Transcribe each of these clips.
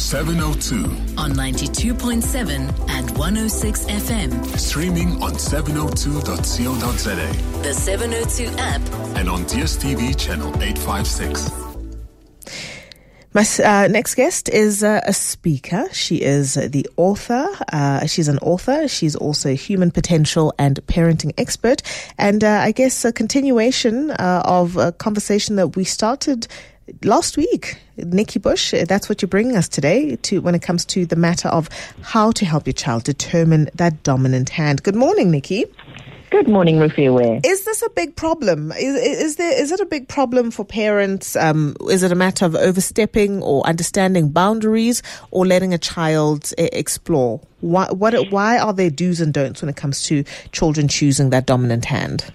702. on 92.7 and 106 FM. Streaming on 702.co.za The 702 app. and on DSTV channel 856. My uh, next guest is uh, a speaker. She is the author. Uh, she's an author. She's also a human potential and parenting expert. And uh, I guess a continuation uh, of a conversation that we started last week. Nikki Bush, that's what you're bringing us today to when it comes to the matter of how to help your child determine that dominant hand. Good morning, Nikki. Good morning, Refilwe. Is this a big problem? Is, is there is it a big problem for parents? Um, is it a matter of overstepping or understanding boundaries, or letting a child uh, explore? Why what why are there do's and don'ts when it comes to children choosing that dominant hand?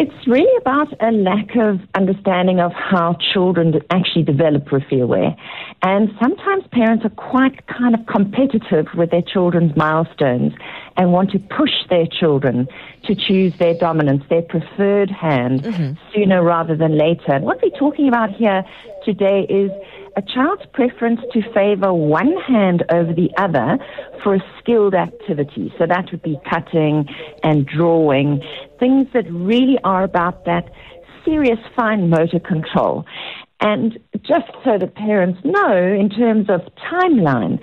It's really about a lack of understanding of how children actually develop Refilwe. And sometimes parents are quite kind of competitive with their children's milestones and want to push their children to choose their dominance, their preferred hand, mm-hmm. sooner rather than later. And what we're talking about here today is a child's preference to favor one hand over the other for a skilled activity. So that would be cutting and drawing, things that really are about that serious fine motor control. And just so the parents know, in terms of timeline,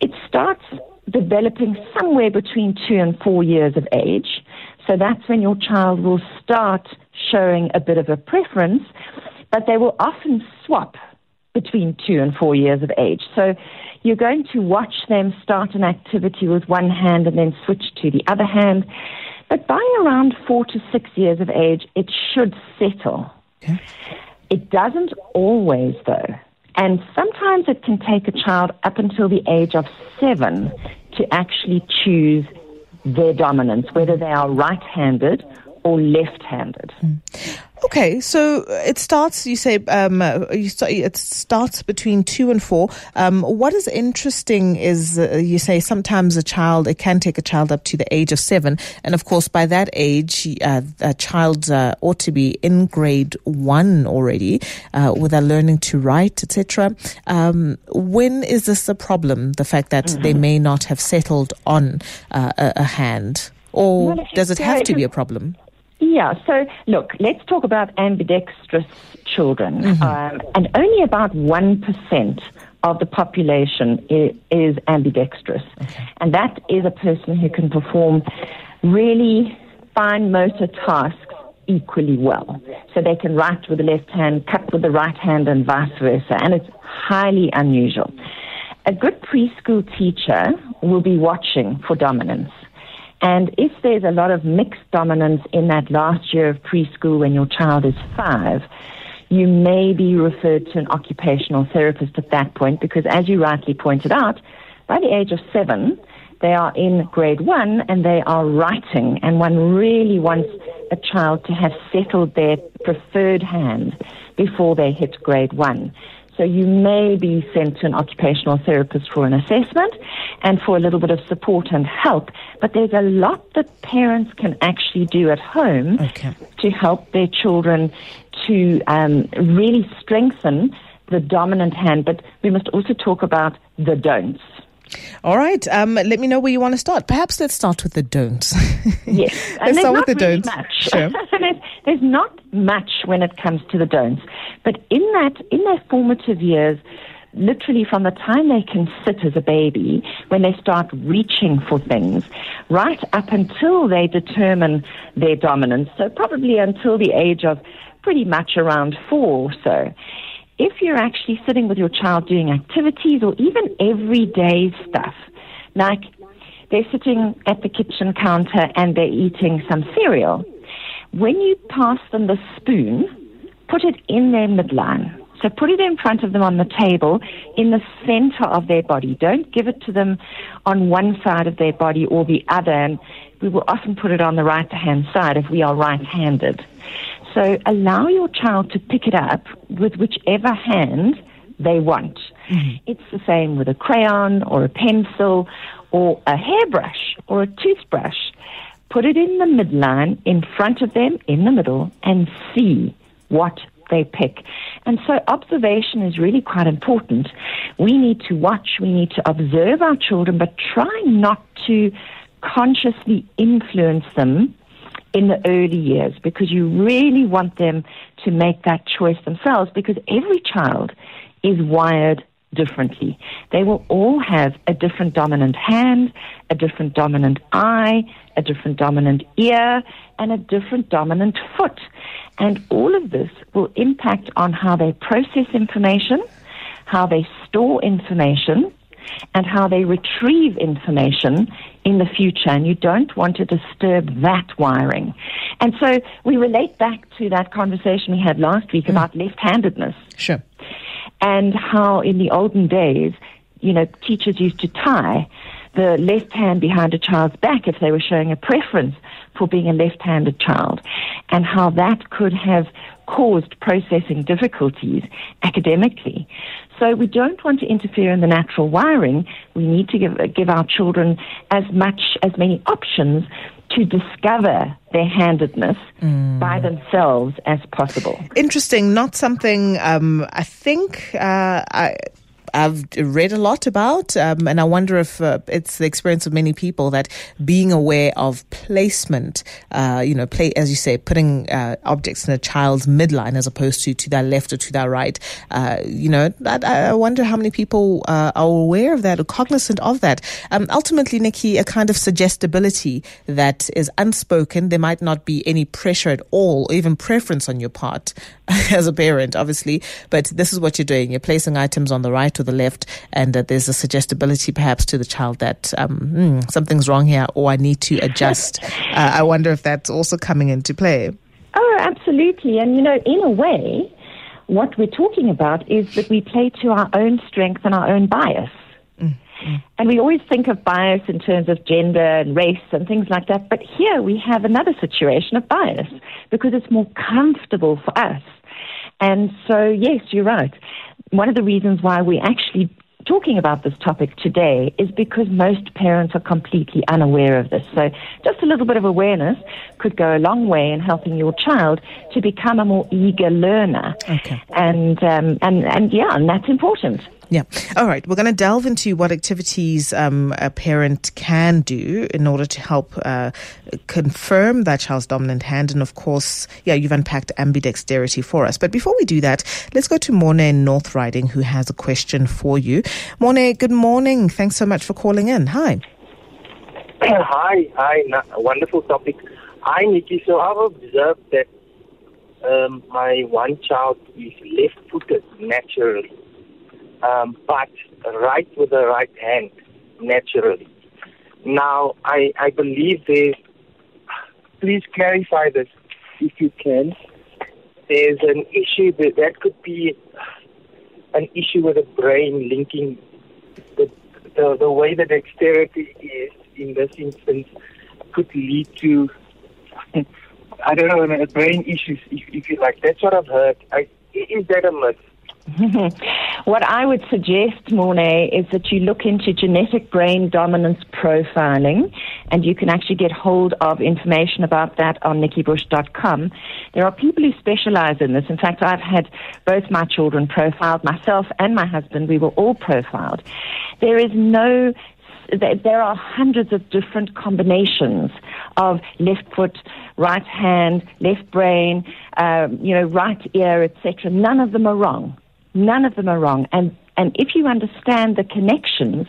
it starts developing somewhere between two and four years of age. So that's when your child will start showing a bit of a preference, but they will often swap between two and four years of age. So you're going to watch them start an activity with one hand and then switch to the other hand. But by around four to six years of age, it should settle. It doesn't always, though. And sometimes it can take a child up until the age of seven to actually choose their dominance, whether they are right handed or left handed. Hmm. Okay, so it starts. You say um, uh, you start, it starts between two and four. Um, what is interesting is uh, you say sometimes a child it can take a child up to the age of seven, and of course by that age uh, a child uh, ought to be in grade one already, uh, with their learning to write, etc. Um, when is this a problem? The fact that they may not have settled on uh, a, a hand, or Well, does it have to be a problem? Yeah, so look, let's talk about ambidextrous children. Um, and only about 1% of the population is, is ambidextrous. And that is a person who can perform really fine motor tasks equally well. So they can write with the left hand, cut with the right hand, and vice versa. And it's highly unusual. A good preschool teacher will be watching for dominance. And if there's a lot of mixed dominance in that last year of preschool when your child is five, you may be referred to an occupational therapist at that point because, as you rightly pointed out, by the age of seven, they are in grade one and they are writing, and one really wants a child to have settled their preferred hand before they hit grade one. So you may be sent to an occupational therapist for an assessment and for a little bit of support and help. But there's a lot that parents can actually do at home Okay. to help their children to um, really strengthen the dominant hand. But we must also talk about the don'ts. All right. Um, let me know where you want to start. Perhaps let's start with the don'ts. Yes, let's start with the really don'ts. Much. Sure. there's, there's not much when it comes to the don'ts, but in that in their formative years, literally from the time they can sit as a baby, when they start reaching for things, right up until they determine their dominance. So probably until the age of pretty much around four or so. If you're actually sitting with your child doing activities or even everyday stuff, like they're sitting at the kitchen counter and they're eating some cereal. When you pass them the spoon, put it in their midline. So put it in front of them on the table in the center of their body. Don't give it to them on one side of their body or the other. And we will often put it on the right hand side if we are right handed. So allow your child to pick it up with whichever hand they want. Mm-hmm. It's the same with a crayon or a pencil or a hairbrush or a toothbrush. Put it in the midline in front of them in the middle and see what they pick. And so observation is really quite important. We need to watch, we need to observe our children, but try not to consciously influence them in the early years because you really want them to make that choice themselves because every child is wired differently. They will all have a different dominant hand, a different dominant eye, a different dominant ear, and a different dominant foot. And all of this will impact on how they process information, how they store information, and how they retrieve information in the future. And you don't want to disturb that wiring. And so we relate back to that conversation we had last week mm. about left handedness Sure. and how in the olden days, you know, teachers used to tie the left hand behind a child's back if they were showing a preference for being a left-handed child, and how that could have caused processing difficulties academically. So we don't want to interfere in the natural wiring. We need to give, give our children as much, as many options to discover their handedness by themselves as possible. Interesting. Not something um, I think uh, I. I've read a lot about, um, and I wonder if uh, it's the experience of many people that being aware of placement, uh, you know, play as you say, putting uh, objects in a child's midline as opposed to to their left or to their right. Uh, you know, that, I wonder how many people uh, are aware of that or cognizant of that. Um, ultimately, Nikki, a kind of suggestibility that is unspoken. There might not be any pressure at all, or even preference on your part as a parent, obviously, but this is what you're doing. You're placing items on the right the left, and uh, there's a suggestibility perhaps to the child that um, hmm, something's wrong here or I need to adjust. uh, I wonder if that's also coming into play. Oh, absolutely. And, you know, in a way, what we're talking about is that we play to our own strength and our own bias. And we always think of bias in terms of gender and race and things like that. But here we have another situation of bias because it's more comfortable for us. And so, yes, you're right. One of the reasons why we're actually talking about this topic today is because most parents are completely unaware of this. So just a little bit of awareness could go a long way in helping your child to become a more eager learner. Okay. And, um, and, and yeah, and that's important. Yeah. All right. We're going to delve into what activities um, a parent can do in order to help uh, confirm that child's dominant hand. And of course, yeah, you've unpacked ambidexterity for us. But before we do that, let's go to Morne in North Riding, who has a question for you. Morne, good morning. Thanks so much for calling in. Hi. Hi, hi, wonderful topic. Hi, Nikki. So I've observed that um, my one child is left-footed naturally, um, but right with the right hand naturally. Now, I, I believe there's, please clarify this if you can. There's an issue that that could be an issue with the brain linking the, the, the way the dexterity is in this instance could lead to, I don't know, brain issues, if, if you like. That's what I've heard. I, is that a myth? What I would suggest, Mornay, is that you look into genetic brain dominance profiling, and you can actually get hold of information about that on nikkibush.com. There are people who specialize in this. In fact, I've had both my children profiled, myself and my husband, we were all profiled. There is no there there are hundreds of different combinations of left foot, right hand, left brain, um, you know, right ear, etc. None of them are wrong. None of them are wrong. And and if you understand the connections,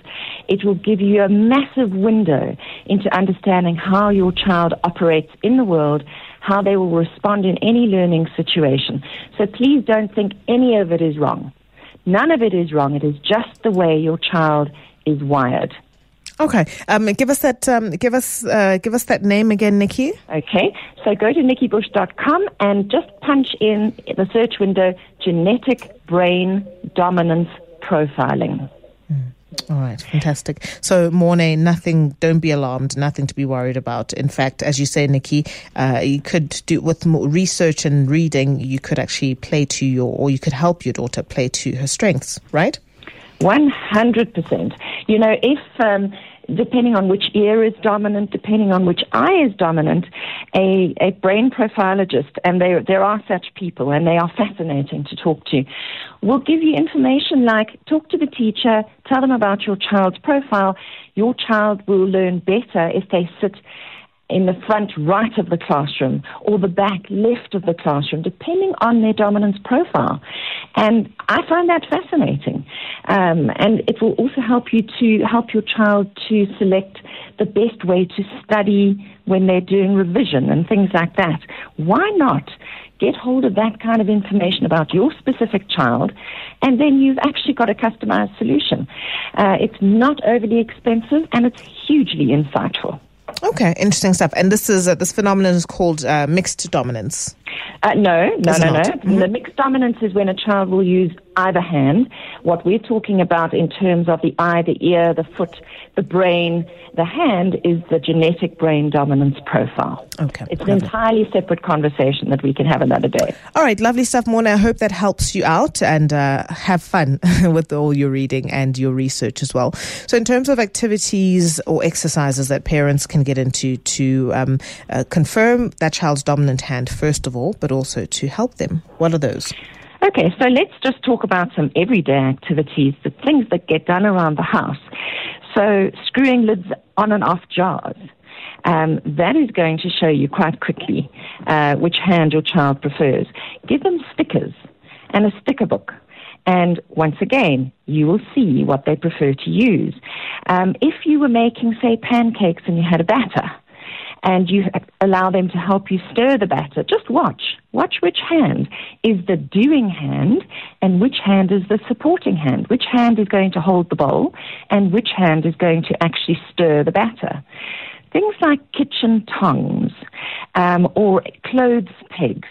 it will give you a massive window into understanding how your child operates in the world, how they will respond in any learning situation. So please don't think any of it is wrong. None of it is wrong. It is just the way your child is wired. Okay. Um, give us that. Um, give us. Uh, give us that name again, Nikki. Okay, so go to nikkibush.com and just punch in the search window genetic brain dominance profiling. All right, fantastic. So, Mornay, nothing, don't be alarmed, nothing to be worried about. In fact, as you say, Nikki, uh, you could do with more research and reading, you could actually play to your, or you could help your daughter play to her strengths, right? 100%. You know, if um, depending on which ear is dominant, depending on which eye is dominant, a, a brain profilogist, and there, there are such people, and they are fascinating to talk to, will give you information like talk to the teacher, tell them about your child's profile. Your child will learn better if they sit in the front right of the classroom or the back left of the classroom, depending on their dominance profile. And I find that fascinating. Um, and it will also help you to help your child to select the best way to study when they're doing revision and things like that. Why not? Get hold of that kind of information about your specific child, and then you've actually got a customized solution. Uh, it's not overly expensive and it's hugely insightful. Okay, interesting stuff. And this is uh, this phenomenon is called uh, mixed dominance. Uh, no, no, no, no. Mm-hmm. The mixed dominance is when a child will use either hand. What we're talking about in terms of the eye, the ear, the foot, the brain, the hand is the genetic brain dominance profile. Okay, It's an entirely separate conversation that we can have another day. All right, lovely stuff, Mona. I hope that helps you out and uh, have fun with all your reading and your research as well. So, in terms of activities or exercises that parents can get into to um, uh, confirm that child's dominant hand, first of all, but also to help them, what are those? Okay, so let's just talk about some everyday activities, the things that get done around the house. So, screwing lids on and off jars. Um, that is going to show you quite quickly uh, which hand your child prefers. Give them stickers and a sticker book. And once again, you will see what they prefer to use. Um, if you were making, say, pancakes and you had a batter, and you allow them to help you stir the batter. Just watch. Watch which hand is the doing hand and which hand is the supporting hand. Which hand is going to hold the bowl and which hand is going to actually stir the batter. Things like kitchen tongs um, or clothes pegs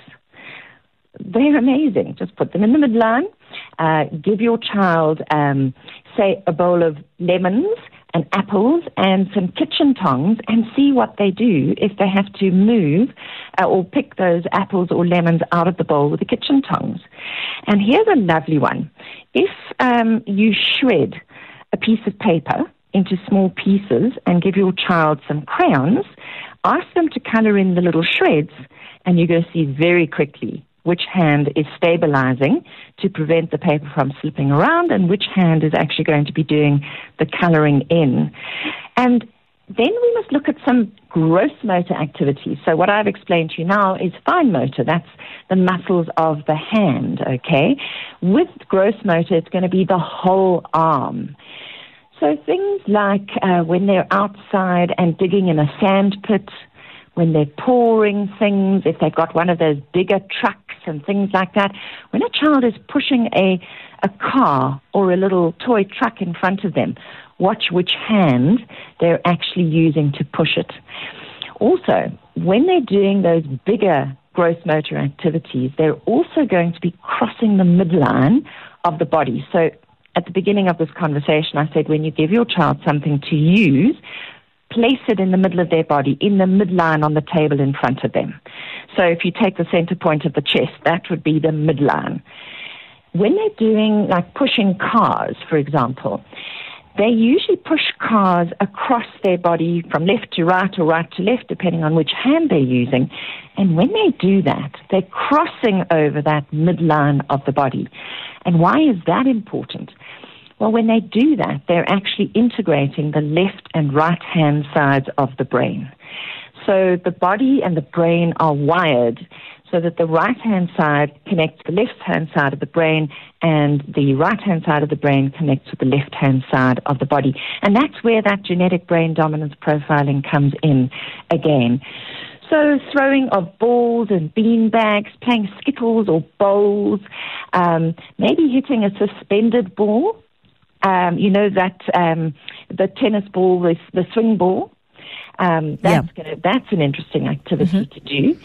they're amazing. Just put them in the midline. Uh, give your child, um, say, a bowl of lemons and apples and some kitchen tongs and see what they do if they have to move uh, or pick those apples or lemons out of the bowl with the kitchen tongs. And here's a lovely one. If um, you shred a piece of paper into small pieces and give your child some crayons, ask them to color in the little shreds, and you're going to see very quickly which hand is stabilizing to prevent the paper from slipping around and which hand is actually going to be doing the coloring in. And then we must look at some gross motor activities. So what I've explained to you now is fine motor. That's the muscles of the hand, okay? With gross motor, it's going to be the whole arm. So things like uh, when they're outside and digging in a sand pit, when they're pouring things, if they've got one of those bigger trucks and things like that. When a child is pushing a, a car or a little toy truck in front of them, watch which hand they're actually using to push it. Also, when they're doing those bigger gross motor activities, they're also going to be crossing the midline of the body. So at the beginning of this conversation, I said when you give your child something to use, place it in the middle of their body, in the midline on the table in front of them. So if you take the center point of the chest, that would be the midline. When they're doing, like pushing cars, for example, they usually push cars across their body from left to right or right to left, depending on which hand they're using. And when they do that, they're crossing over that midline of the body. And why is that important? Well, when they do that, they're actually integrating the left and right hand sides of the brain. So the body and the brain are wired so that the right hand side connects the left hand side of the brain and the right hand side of the brain connects with the left hand side of the body. And that's where that genetic brain dominance profiling comes in again. So throwing of balls and bean bags, playing skittles or bowls, um, maybe hitting a suspended ball. Um, you know that um, the tennis ball, the, the swing ball. Um, that's gonna, that's an interesting activity to do.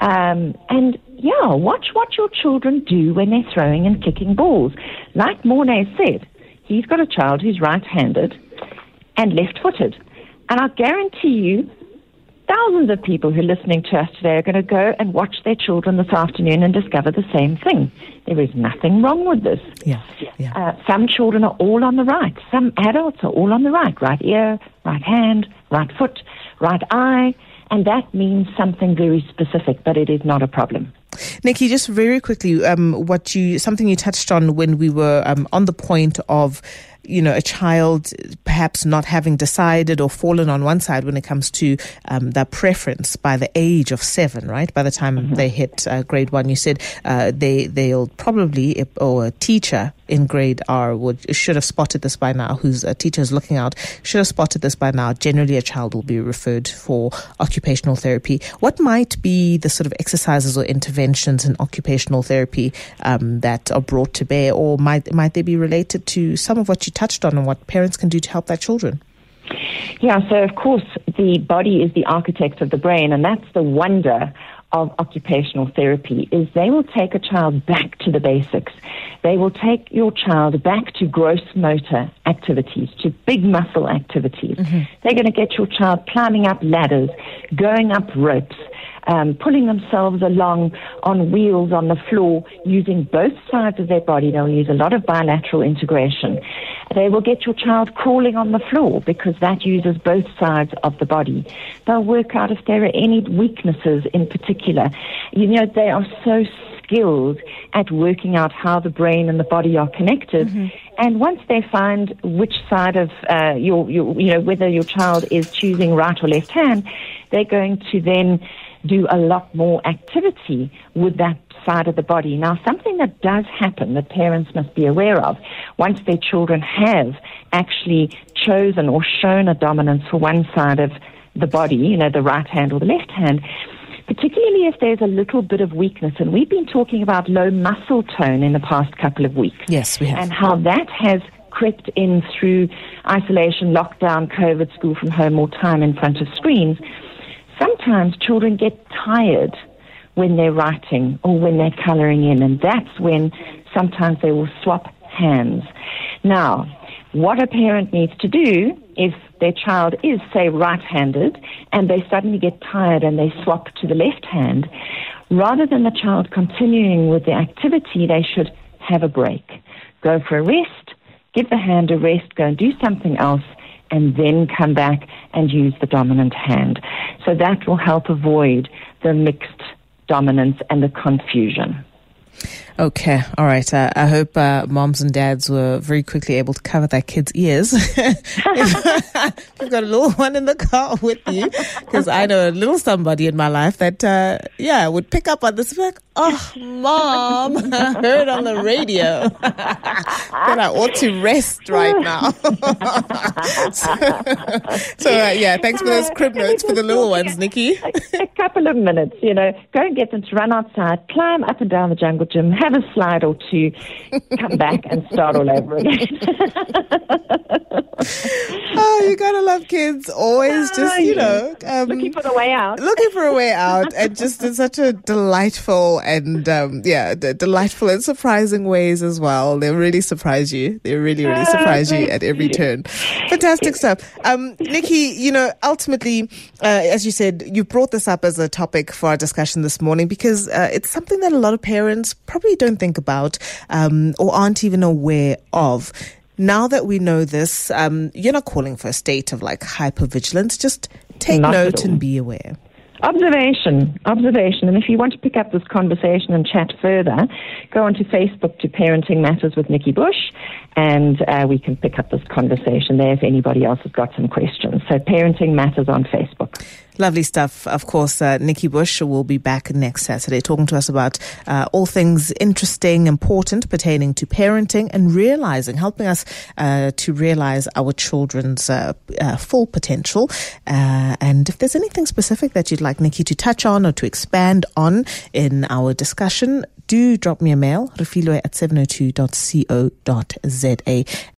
Um, and yeah, watch what your children do when they're throwing and kicking balls. Like Mornay said, he's got a child who's right-handed and left-footed, and I guarantee you thousands of people who are listening to us today are going to go and watch their children this afternoon and discover the same thing. There is nothing wrong with this. Yeah. Yeah. Uh, some children are all on the right. Some adults are all on the right. Right ear, right hand, right foot, right eye. And that means something very specific, but it is not a problem. Nikki, just very quickly, um, what you something you touched on when we were um, on the point of you know, a child perhaps not having decided or fallen on one side when it comes to um, their preference by the age of seven, right? By the time mm-hmm. they hit uh, grade one, you said uh, they they'll probably or a teacher in grade R would should have spotted this by now. Whose a teacher is looking out should have spotted this by now. Generally, a child will be referred for occupational therapy. What might be the sort of exercises or interventions in occupational therapy um, that are brought to bear, or might might they be related to some of what you touched on and what parents can do to help their children? Yeah, so of course, the body is the architect of the brain, and that's the wonder of occupational therapy is they will take a child back to the basics. They will take your child back to gross motor activities, to big muscle activities. Mm-hmm. They're going to get your child climbing up ladders, going up ropes, um, pulling themselves along on wheels on the floor using both sides of their body. They'll use a lot of bilateral integration. They will get your child crawling on the floor because that uses both sides of the body. They'll work out if there are any weaknesses in particular. You know, they are so skilled at working out how the brain and the body are connected. Mm-hmm. And once they find which side of uh, your, your, you know, whether your child is choosing right or left hand, they're going to then do a lot more activity with that side of the body. Now, something that does happen that parents must be aware of once their children have actually chosen or shown a dominance for one side of the body, you know, the right hand or the left hand, particularly if there's a little bit of weakness. And we've been talking about low muscle tone in the past couple of weeks. Yes, we have. And how that has crept in through isolation, lockdown, COVID, school from home, more time in front of screens sometimes children get tired when they're writing or when they're coloring in, and that's when sometimes they will swap hands. Now, what a parent needs to do if their child is, say, right handed and they suddenly get tired and they swap to the left hand, rather than the child continuing with the activity, they should have a break. Go for a rest, give the hand a rest, go and do something else, and then come back and use the dominant hand. So that will help avoid the mixed dominance and the confusion. Okay, all right. Uh, I hope uh, moms and dads were very quickly able to cover their kids' ears. You've got a little one in the car with you, because I know a little somebody in my life that, uh, yeah, would pick up on this like, oh, mom, I heard on the radio that I ought to rest right now. so, so uh, yeah, thanks for those crib notes for the little ones, Nikki. a couple of minutes, you know, go and get them to run outside, climb up and down the jungle gym, have a slide or two, come back and start all over again. oh, you gotta love kids. Always just, you know, um, looking for the way out. Looking for a way out, and just in such a delightful and um, yeah, d- delightful and surprising ways as well. They really surprise you. They really, really ah, surprise you at every turn. Fantastic stuff. Um, Nikki, you know, ultimately, uh, as you said, you brought this up as a topic for our discussion this morning because uh, it's something that a lot of parents probably don't think about um, or aren't even aware of. Now that we know this, um, you're not calling for a state of like hypervigilance. Just take not note and be aware. Observation, observation. And if you want to pick up this conversation and chat further, go onto Facebook to Parenting Matters with Nikki Bush, and uh, we can pick up this conversation there if anybody else has got some questions. So, Parenting Matters on Facebook. Lovely stuff. Of course, uh, Nikki Bush will be back next Saturday talking to us about uh, all things interesting, important pertaining to parenting and realizing, helping us uh, to realize our children's uh, uh, full potential. Uh, and if there's anything specific that you'd like Nikki to touch on or to expand on in our discussion, do drop me a mail, refilwe at 702.co.za.